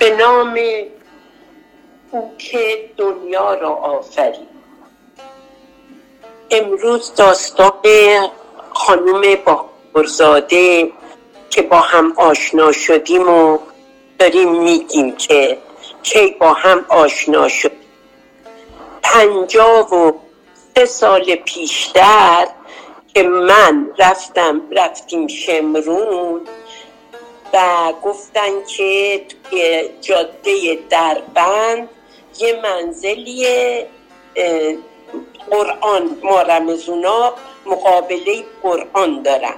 به نام او که دنیا را آفرید امروز داستان خانوم باورزاده که با هم آشنا شدیم و داریم میگیم که کی با هم آشنا شد. پنجاه و سه سال پیشتر که من رفتم رفتیم شمرون. و گفتن که توی جاده دربند یه منزلی قرآن ما رمزونا مقابله قرآن دارن.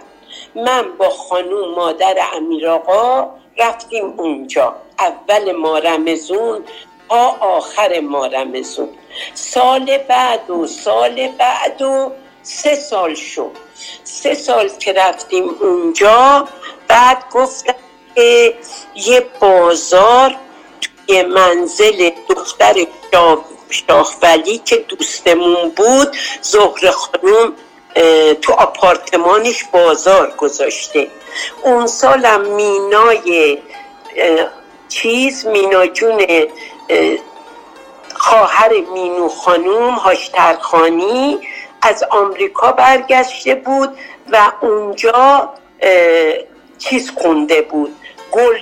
من با خانوم مادر امیر آقا رفتیم اونجا. اول ما رمزون تا آخر ما رمزون سال بعد و سال بعد و سه سال شد. سه سال که رفتیم اونجا بعد گفتم که یه بازار توی منزل دختر شاخولی که دوستمون بود زهر خانوم تو آپارتمانش بازار گذاشته. اون سالم مینای چیز مینا جون خواهر مینو خانوم هاشترخانی از آمریکا برگشته بود و اونجا چیز خونده بود. گل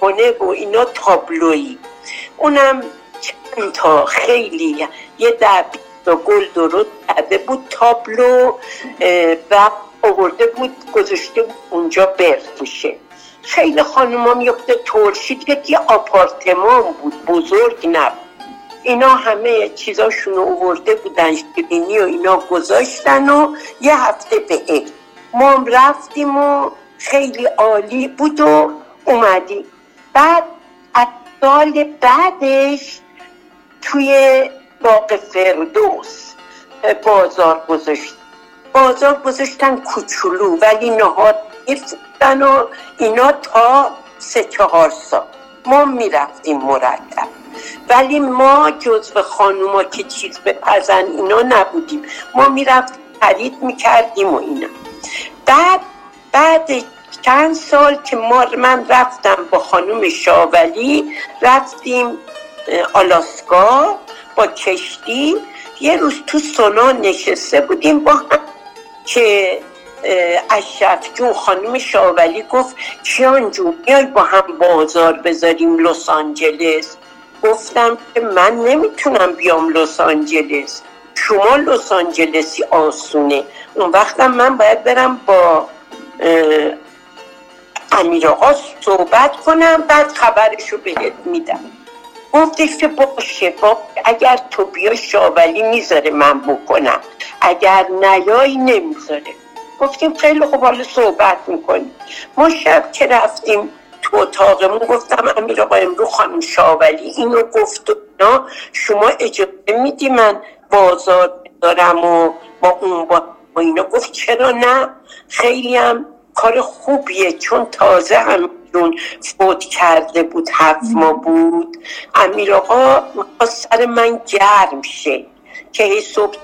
کنه و اینا تابلویی. اونم چند تا خیلی یه در تا گل درست کرده بود تابلو و آورده بود گذاشته بود اونجا بفروشه خیلی خانوما میفته ترشید یه آپارتمان بود بزرگ نبود. اینا همه چیزاشون اوورده بودن شیرینی و اینا گذاشتن و یه هفته به ما رفتیم و خیلی عالی بود و اومدیم بعد از سال بعدش توی باغ فردوس بازار گذاشت. بازار گذاشتن کوچولو ولی نهار میفتن و اینا تا سه چهار سال. ما می‌رفتیم مرتب. ولی ما جزو خانوما که چیز بپزن اینا نبودیم. ما می‌رفتیم خرید می‌کردیم و اینا. بعد بعد چند سال که ما من رفتم با خانوم شاولی رفتیم آلاسکا با کشتی. یه روز تو سونا نشسته بودیم با هم که اشرف جون خانم شاولی گفت کیان جون میای با هم بازار بذاریم لس آنجلس. گفتم که من نمی‌تونم بیام لس آنجلس. شما لس آنجلسی آسونه. اون وقتم من باید برم با امیر آقا صحبت کنم بعد خبرشو بهت میدم. گفتش که باشه با اگر تو بیا شاولی می‌ذاره من بکنم. اگر نیایی نمی‌ذاره. گفتیم خیلی خوب حالا صحبت می‌کنیم. ما شب که رفتیم تو اتاقمون گفتم امیر آقا امرو خانم شاولی اینو گفت و اینا. شما اجازه میدی من بازار دارم و با اون با اینا؟ گفت چرا نه؟ خیلی هم کار خوبیه چون تازه هم فوت کرده بود هفت ما بود. امیر آقا سر من گرم شه که هی صبح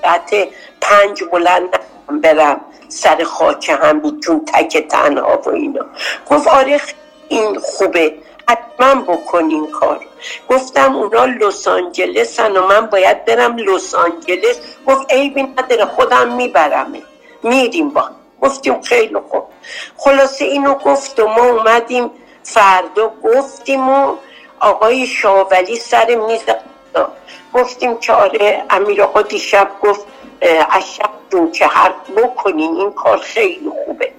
پنج بلند برم سر خاک هم چون تک تنها و اینا. گفت آره این خوبه. حتما بکن این کار. گفتم اونا لس آنجلسن و من باید برم لس آنجلس. گفت عیبی نداره خودم میبرمه. میریم با گفتیم خیلی خوب. خلاصه اینو گفت و ما اومدیم فردا گفتیم و آقای شاولی سر میز گفتیم که آره امیر آقا دیشب گفت اشب جون که هر بکنین این کار خیلی خوبه.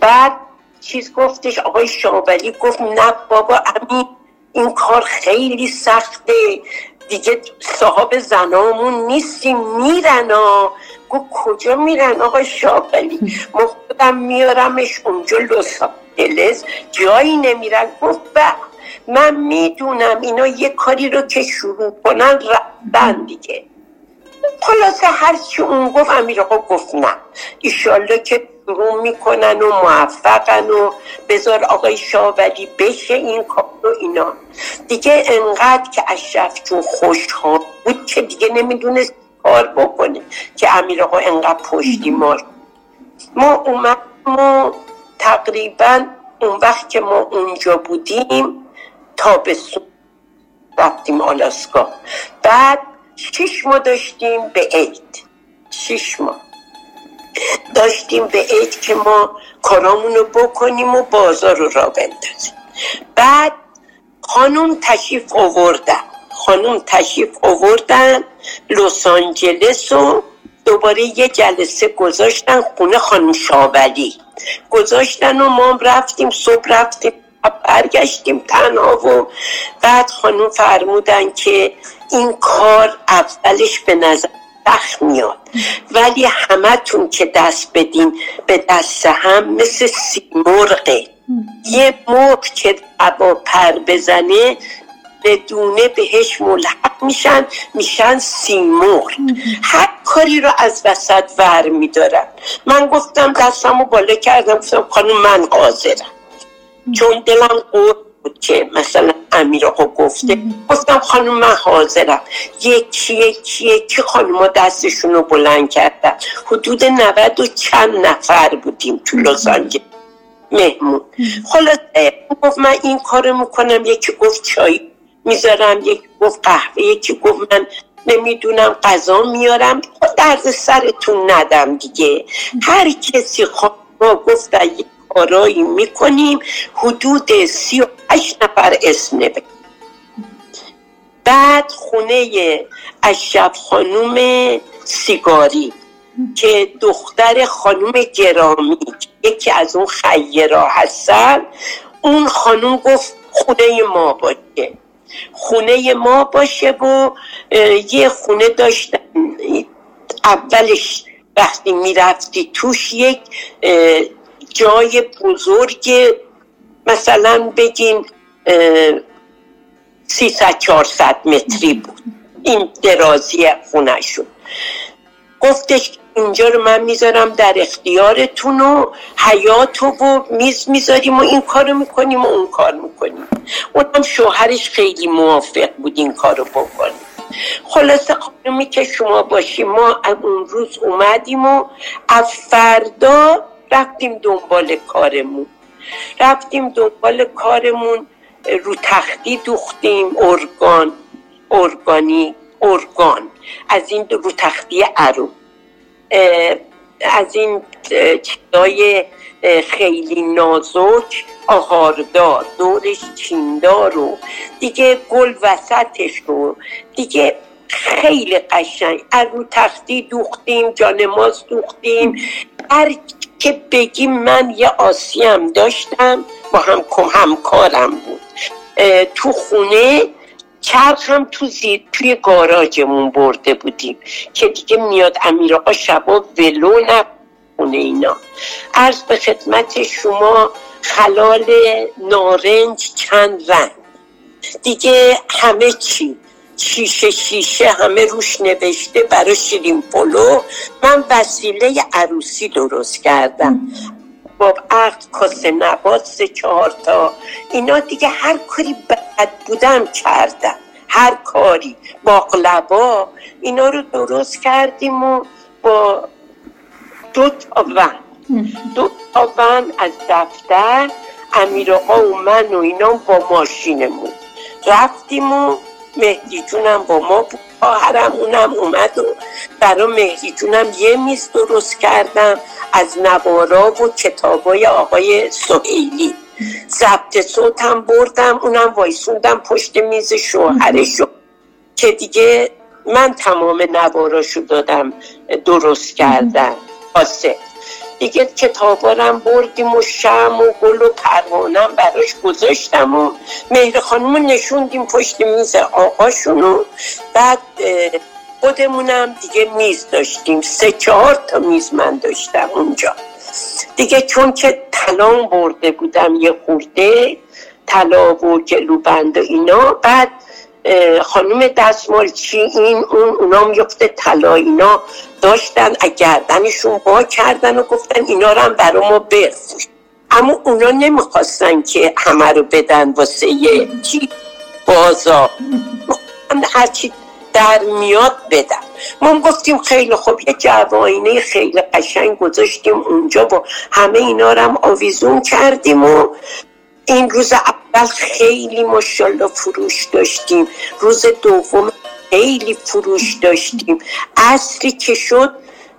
بعد چیز گفتش آقای شاولی گفت نه بابا امین این کار خیلی سخته. دیگه صاحب زنامون نیستیم میرن گفت کجا میرن؟ آقای شاولی ما خودم میارمش اونجا لس آنجلس. جایی نمیرن. گفت من می‌دونم اینا یه کاری رو که شروع کنن رفتن دیگه. خلاصه هرچی اون گفت امیر آقا گفت نه. ایشالله که شروع می‌کنن و موفقن و بذار آقای شاولی بشه این کار و اینا. دیگه انقدر که اشرف جون خوشحال بود که دیگه نمی‌دونست کار بکنه که امیر آقا انقدر پشتی ما ما اومد ما تقریبا اون وقت که ما اونجا بودیم تابستون رفتیم آلاسکا بعد شش ماه داشتیم به عید. شش ماه. داشتیم به عید که ما کارامون رو بکنیم و بازار رو را بندازیم. بعد خانوم تشریف آوردن. خانوم تشریف آوردن لس آنجلس و دوباره یه جلسه گذاشتن خونه خانم شاولی. گذاشتن و ما رفتیم صبح رفتیم برگشتیم تنها و بعد خانم فرمودن که این کار اولش به نظر سخت میاد. ولی همتون که دست بدین به دست هم مثل سیمرغه یه مرغ که هوا پر بزنه بدونه بهش ملحق میشن میشن سیمور هر کاری رو از وسط ور میدارن. من گفتم دستمو بالا کردم گفتم خانم من حاضرم. چون دلم قول بود که مثلا امیر آقا گفته گفتم خانم من حاضرم. یکی یکی یکی خانم دستشون رو بلند کردن. حدود نود و چند نفر بودیم تو لس مهمون. خلاصه گفت من این کارو می‌کنم. یکی گفت چای می‌ذارم یکی گفت قهوه یکی گفت من نمی‌دونم غذا میارم. خب درد سرتون ندم دیگه. هر کسی خواه گفت یک کارایی می‌کنیم حدود سی و هشت نفر اسم نبه بعد خونه اشرف خانوم سیگاری که دختر خانوم گرامی یکی از اون خیرا هستن. اون خانوم گفت خونه ما باشه. خونه ما باشه و یه خونه داشتن. اولش وقتی می‌رفتی توش یک جای بزرگ مثلا بگیم سیصد چهارصد متری بود. این درازی خونه شد گفتش اینجا رو من می‌ذارم در اختیارتون و حیات و میز می‌ذاریم و این کارو می‌کنیم و اون کار می‌کنیم. اونم شوهرش خیلی موافق بود این کارو بکنیم خلاصه خانمی که شما باشیم ما اون روز اومدیم و از فردا رفتیم دنبال کارمون. رفتیم دنبال کارمون رو تختی دوختیم ارگان ارگانی ارگان. از این رو تختی عروب از این چیزای خیلی نازک آهاردار دورش چیندار و دیگه گل وسطش رو دیگه خیلی قشنگ. از رو تختی دوختیم جانماز دوختیم. هر که بگیم من یه آسیم داشتم با هم همکارم بود. تو خونه چرخ هم تو زیر توی گاراژمون برده بودیم که دیگه میاد امیرآقا شبا ولو نکنه اینا. عرض به خدمت شما خلال نارنج چند رنگ. دیگه همه چی. شیشه شیشه همه روش نوشته برای شیرین پلو. من وسیله عروسی درست کردم. با عقد کاسه نبات سه چهار تا. اینا دیگه هر کاری بد بودم کردم. هر کاری. باقلبا اینا رو درست کردیم و با دو تا ون دو تا ون از دفتر. امیر آقا و من و اینا با ماشینمون. رفتیم و مهدی جونم با ما بود. خواهرم اونم اومد و برا مهدی جونم یه میز درست کردم. از نوارا و کتابای آقای سهیلی. ضبط صوتم بردم اونم وایسوندم پشت میز شوهرشو که دیگه من تمام نواراشو دادم درست کردم آسه دیگه کتابارم بردیم و شم و گل و پروانم براش گذاشتم و مهر خانمو نشوندیم پشت میز آقاشونو. بعد خودمونم. دیگه میز داشتیم. سه چهار تا میز من داشتم اونجا. دیگه چون که تلام برده بودم یه خورده طلا و جلوبند و اینا بعد خانم دستمالچی این اون اونا میفته طلا اینا داشتن گردنشون با کردن و گفتن اینا رو هم برای ما بفروش. اما اونا نمی‌خواستن که همه رو بدن واسه یه چی؟ بازار. هرچی در میاد بدن ما گفتیم خیلی خوب یه جواینه خیلی قشنگ گذاشتیم اونجا و همه اینا رو هم آویزون کردیم و این روز اول خیلی ماشالله فروش داشتیم. روز دوم خیلی فروش داشتیم. اصری که شد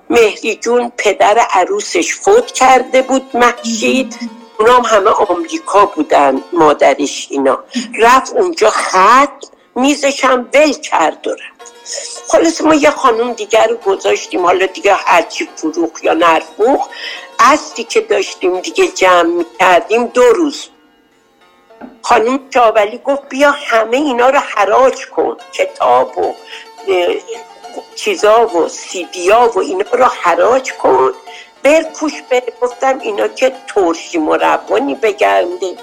مهری جون پدر عروسش فوت کرده بود محشید اونام همه آمریکا بودن مادرش اینا. رفت اونجا خط میزش هم ول کرد و خلاص ما یه خانوم دیگر رو گذاشتیم. حالا دیگه هرچی فروخ یا نرفوخ اصلی که داشتیم دیگه جمع می‌کردیم دو روز. خانم چابلی گفت بیا همه اینا رو حراج کن. کتاب و چیزا و سیدیا و اینا رو حراج کن. برکوش بر گفتم اینا که ترشی مربانی بگرده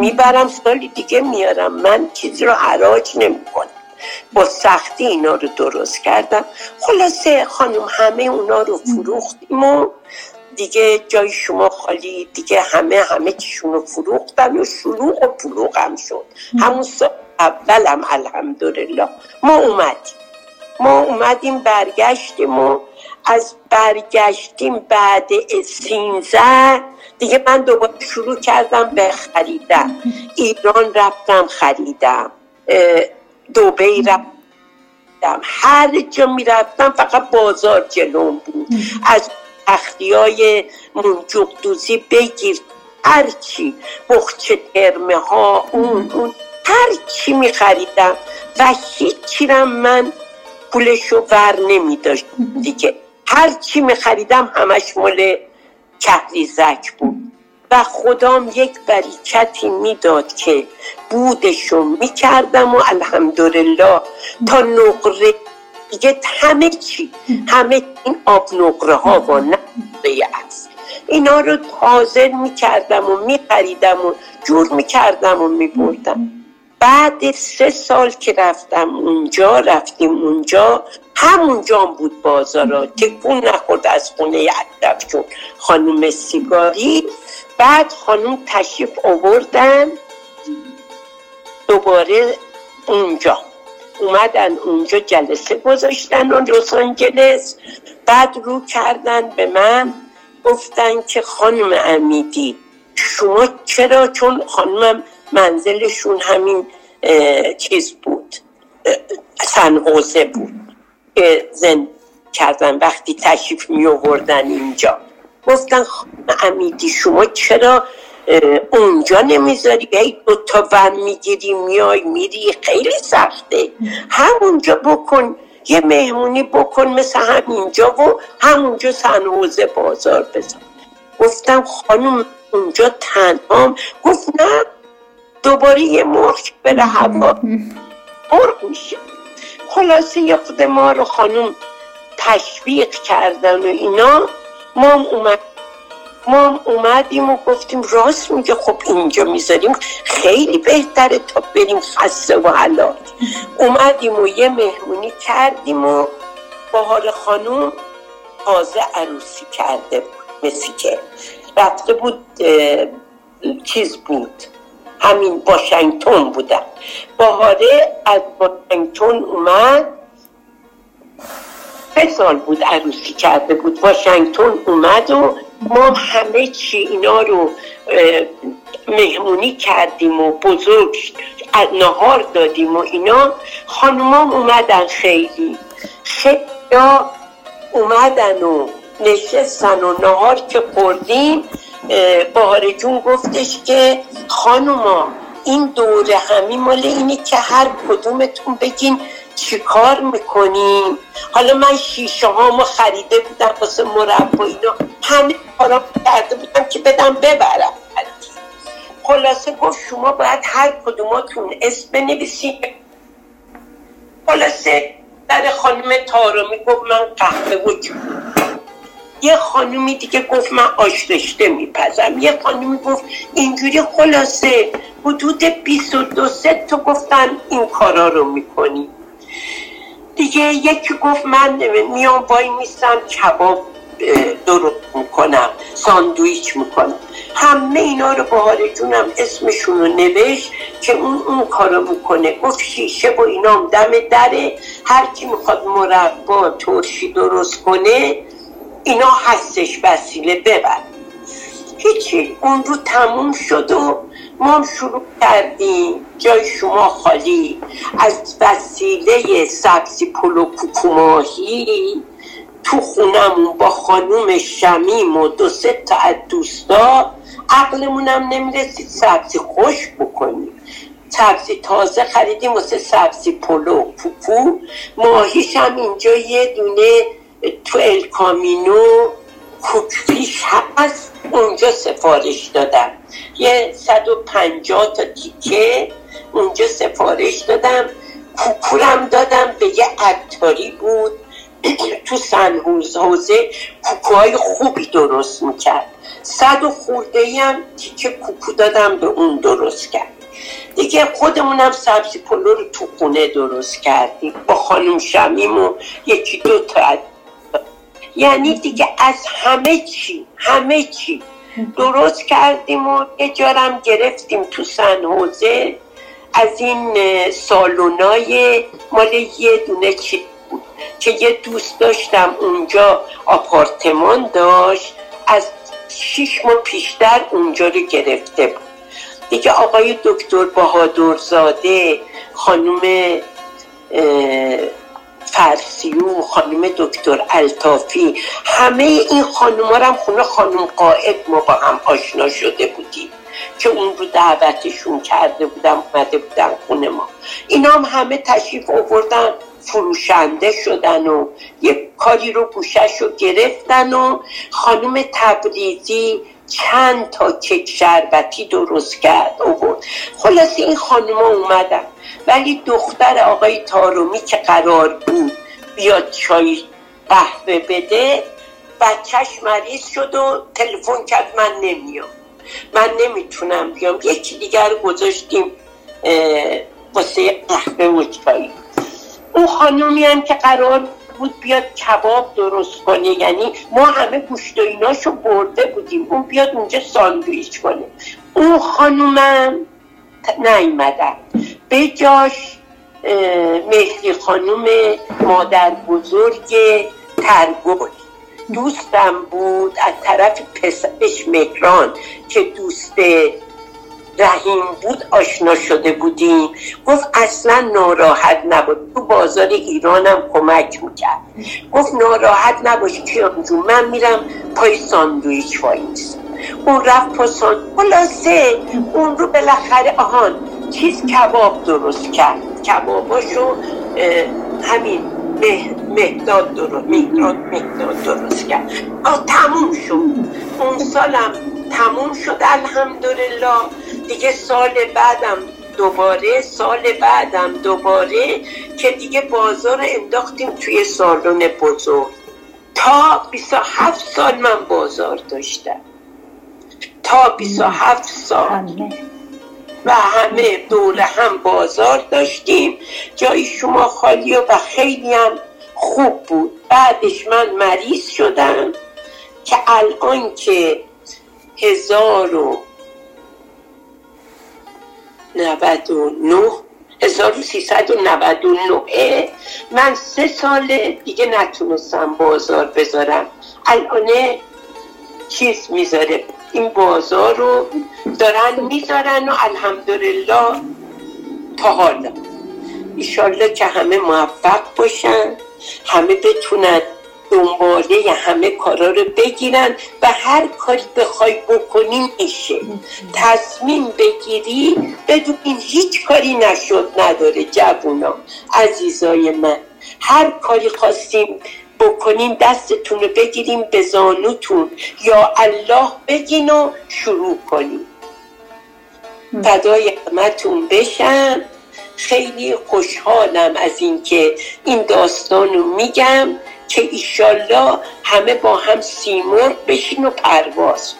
می‌برم سالی دیگه میارم. من چیزی رو حراج نمی‌کنم. با سختی اینا رو درست کردم. خلاصه خانم همه اونا رو فروختیم و دیگه جای شما خالی. دیگه همه همه چیشون رو فروختن و شلوغ و پلوغ هم شد. همون سال اولم الحمدلله. ما اومدیم. ما اومدیم برگشتیم و از برگشتیم بعد سینزه دیگه من دوباره شروع کردم به خریدن. ایران رفتم خریدم. دوبی رفتم. هر جا می‌رفتم فقط بازار جلوم بود. از تختی های منجوق دوزی بگیر هرچی بخچه ترمه ها اون اون. هرچی می خریدم و هیچی من پولشو ور نمی داشت دیگه هرچی می خریدم همش مال کهریزک بود. و خدام یک بریکتی می‌داد که بودشو می‌کردم و الحمدلله تا نقره دیگه همه چی همه این آب نقره ها و نقره است. اینا رو حاضر می‌کردم و میخریدم و جور می‌کردم و میبردم. بعد سه سال که رفتم اونجا رفتیم اونجا همونجا بود بازارا تکون نخورد از خونه شد خانوم سیگاری بعد خانوم تشریف آوردن. دوباره اونجا. اومدن اونجا جلسه گذاشتن و لس آنجلس. بعد رو کردن به من. گفتن که خانم امیدی شما چرا؟ چون خانم منزلشون همین چیز بود سنحوزه بود. که زن کردن وقتی تشریف می آوردن اینجا. گفتن امیدی شما چرا اونجا نمی‌ذاری؟ هی دوتا ون می‌گیری میای میری خیلی سخته. همونجا بکن یه مهمونی بکن مثل همینجا و همونجا سنوزه بازار بزن. گفتم خانم اونجا تنهام. گفت نه دوباره یه مرغ بره هوا. مرغ میشه. خلاصه یه خود ما رو خانم تشویق کردن و اینا ما اومد ما اومدیم و گفتیم راست میگه خب اینجا می‌ذاریم خیلی بهتره تا بریم خسته و حلاک اومدیم و یه مهمونی کردیم و بهار خانوم تازه عروسی کرده بود مثل که رفته بود چیز بود؟ همین واشنگتن بودن بهاره از واشنگتن اومد. سه سال بود عروسی کرده بود. واشنگتن اومد و ما همه چی اینا رو مهمونی کردیم و بزرگ نهار دادیم و اینا. خانومام اومدن خیلی. خیلی اومدن و نشستن و نهار که خوردیم بهار جون گفتش که خانوما این دوره همی مال اینه که هر کدومتون بگین چیکار می‌کنیم. حالا من شیشه هامو خریده بودم واسه مربا اینا. همه کارا کرده بودم که بدم ببرم. خلاصه گفت شما باید هر کدوماتون اسم بنویسید خلاصه در خانم تارا می‌گفت من قهوه و یه خانومی دیگه گفت من آش رشته میپزم. یه خانومی گفت اینجوری خلاصه حدود 22 سه تا گفتن این کارا رو می‌کنی. دیگه یکی گفت من میام وای میستم کباب درست می‌کنم ساندویچ می‌کنم. همه اینا رو بهار جونم اسمشون رو نوشت که اون اون کارو می‌کنه. گفت شیشه و اینام دم دره. هر کی می‌خواد مربا ترشی درست کنه اینا هستش وسیله ببر. هیچی اون رو تموم شد و ما شروع کردیم. جای شما خالی. از وسیله سبزی پلو کوکوماهی تو خونمون با خانوم شمیم و دو سه تا از دوستا عقلمونم نمی‌رسید سبزی خوش بکنیم. سبزی تازه خریدیم واسه سبزی پلو پوپو ماهیش هم اینجا یه دونه تو الکامینو کوکفیش هست. اونجا سفارش دادم. یه 150 تا تیکه اونجا سفارش دادم. کوکورم دادم. به یه عطاری بود. تو سنهوز حوزه کوکوهای خوبی درست می‌کرد. صد و خورده هم تیکه کوکو دادم به اون درست کرد. دیگه خودمونم سبزی پلو رو تو خونه درست کردیم. با خانم شمیم و یکی دو تا یعنی دیگه از همه چی همه چی. درست کردیم و یه جارم گرفتیم تو سنهوزه از این سالونای مال یه دونه چی بود که یه دوست داشتم اونجا آپارتمان داشت. از شیش ماه پیشتر اونجا رو گرفته بود. دیگه آقای دکتر بهادرزاده خانوم فرسیو خانم دکتر التافی همه این خانوما هم خونه خانم قائد ما با هم آشنا شده بودیم که اون رو دعوتشون کرده بودم اومده بودن خونه ما. اینا هم همه تشریف آوردن فروشنده شدن و یه کاری رو گوشش رو گرفتن و خانم تبریزی چند تا کک شربتی درست کرد آورد. خلاص این خانوما اومدن. ولی دختر آقای تارومی که قرار بود بیاد چای قهوه بده بچهش مریض شد و تلفن کرد من نمیام. من نمی‌تونم بیام. یکی دیگر گذاشتیم واسه قهوه و چای. اون خانومی هم که قرار بود بیاد کباب درست کنه. یعنی ما همه گوشت و ایناشو برده بودیم. اون بیاد اونجا ساندویچ کنه. اون خانومم نیمدن به جاش مهدی خانوم مادر بزرگ ترگل. دوستم بود از طرف پسرش مهران که دوست رحیم بود آشنا شده بودیم. گفت اصلا ناراحت نبود تو بازار ایرانم کمک می‌کرد. گفت ناراحت نباش کیان جون من میرم پای ساندویچ وایسم اون رفت پا ساندویچ خلاصه اون رو بالاخره آهان چیز کباب درست کرد. کباباشو همین مهداد درست مهداد درست کرد. آه تموم شد. اون سالم تموم شد الحمدلله. دیگه سال بعدم دوباره سال بعدم دوباره که دیگه بازار انداختیم توی سالن بزرگ. تا 27 سال من بازار داشتم. تا 27 سال. و همه دوره هم بازار داشتیم. جای شما خالی و خیلی هم خوب بود. بعدش من مریض شدم که الان که هزار و 99 1399 من سه سال دیگه نتونستم بازار بذارم. الان چیز می‌ذاره. این بازار رو دارن می‌ذارن و الحمدلله تا حالا. ایشالله که همه موفق باشن همه بتونن دنباله همه کارا رو بگیرن و هر کاری بخوای بکنی میشه. تصمیم بگیری بدون هیچ کاری نشد نداره جوونا. عزیزای من هر کاری خواستیم بکنیم دستتون رو بگیریم به زانوتون یا الله بگین و شروع کنیم. فدای همتون بشم. خیلی خوشحالم از اینکه این داستان رو میگم. که ایشالله همه با هم سیمرغ بشین و پرواز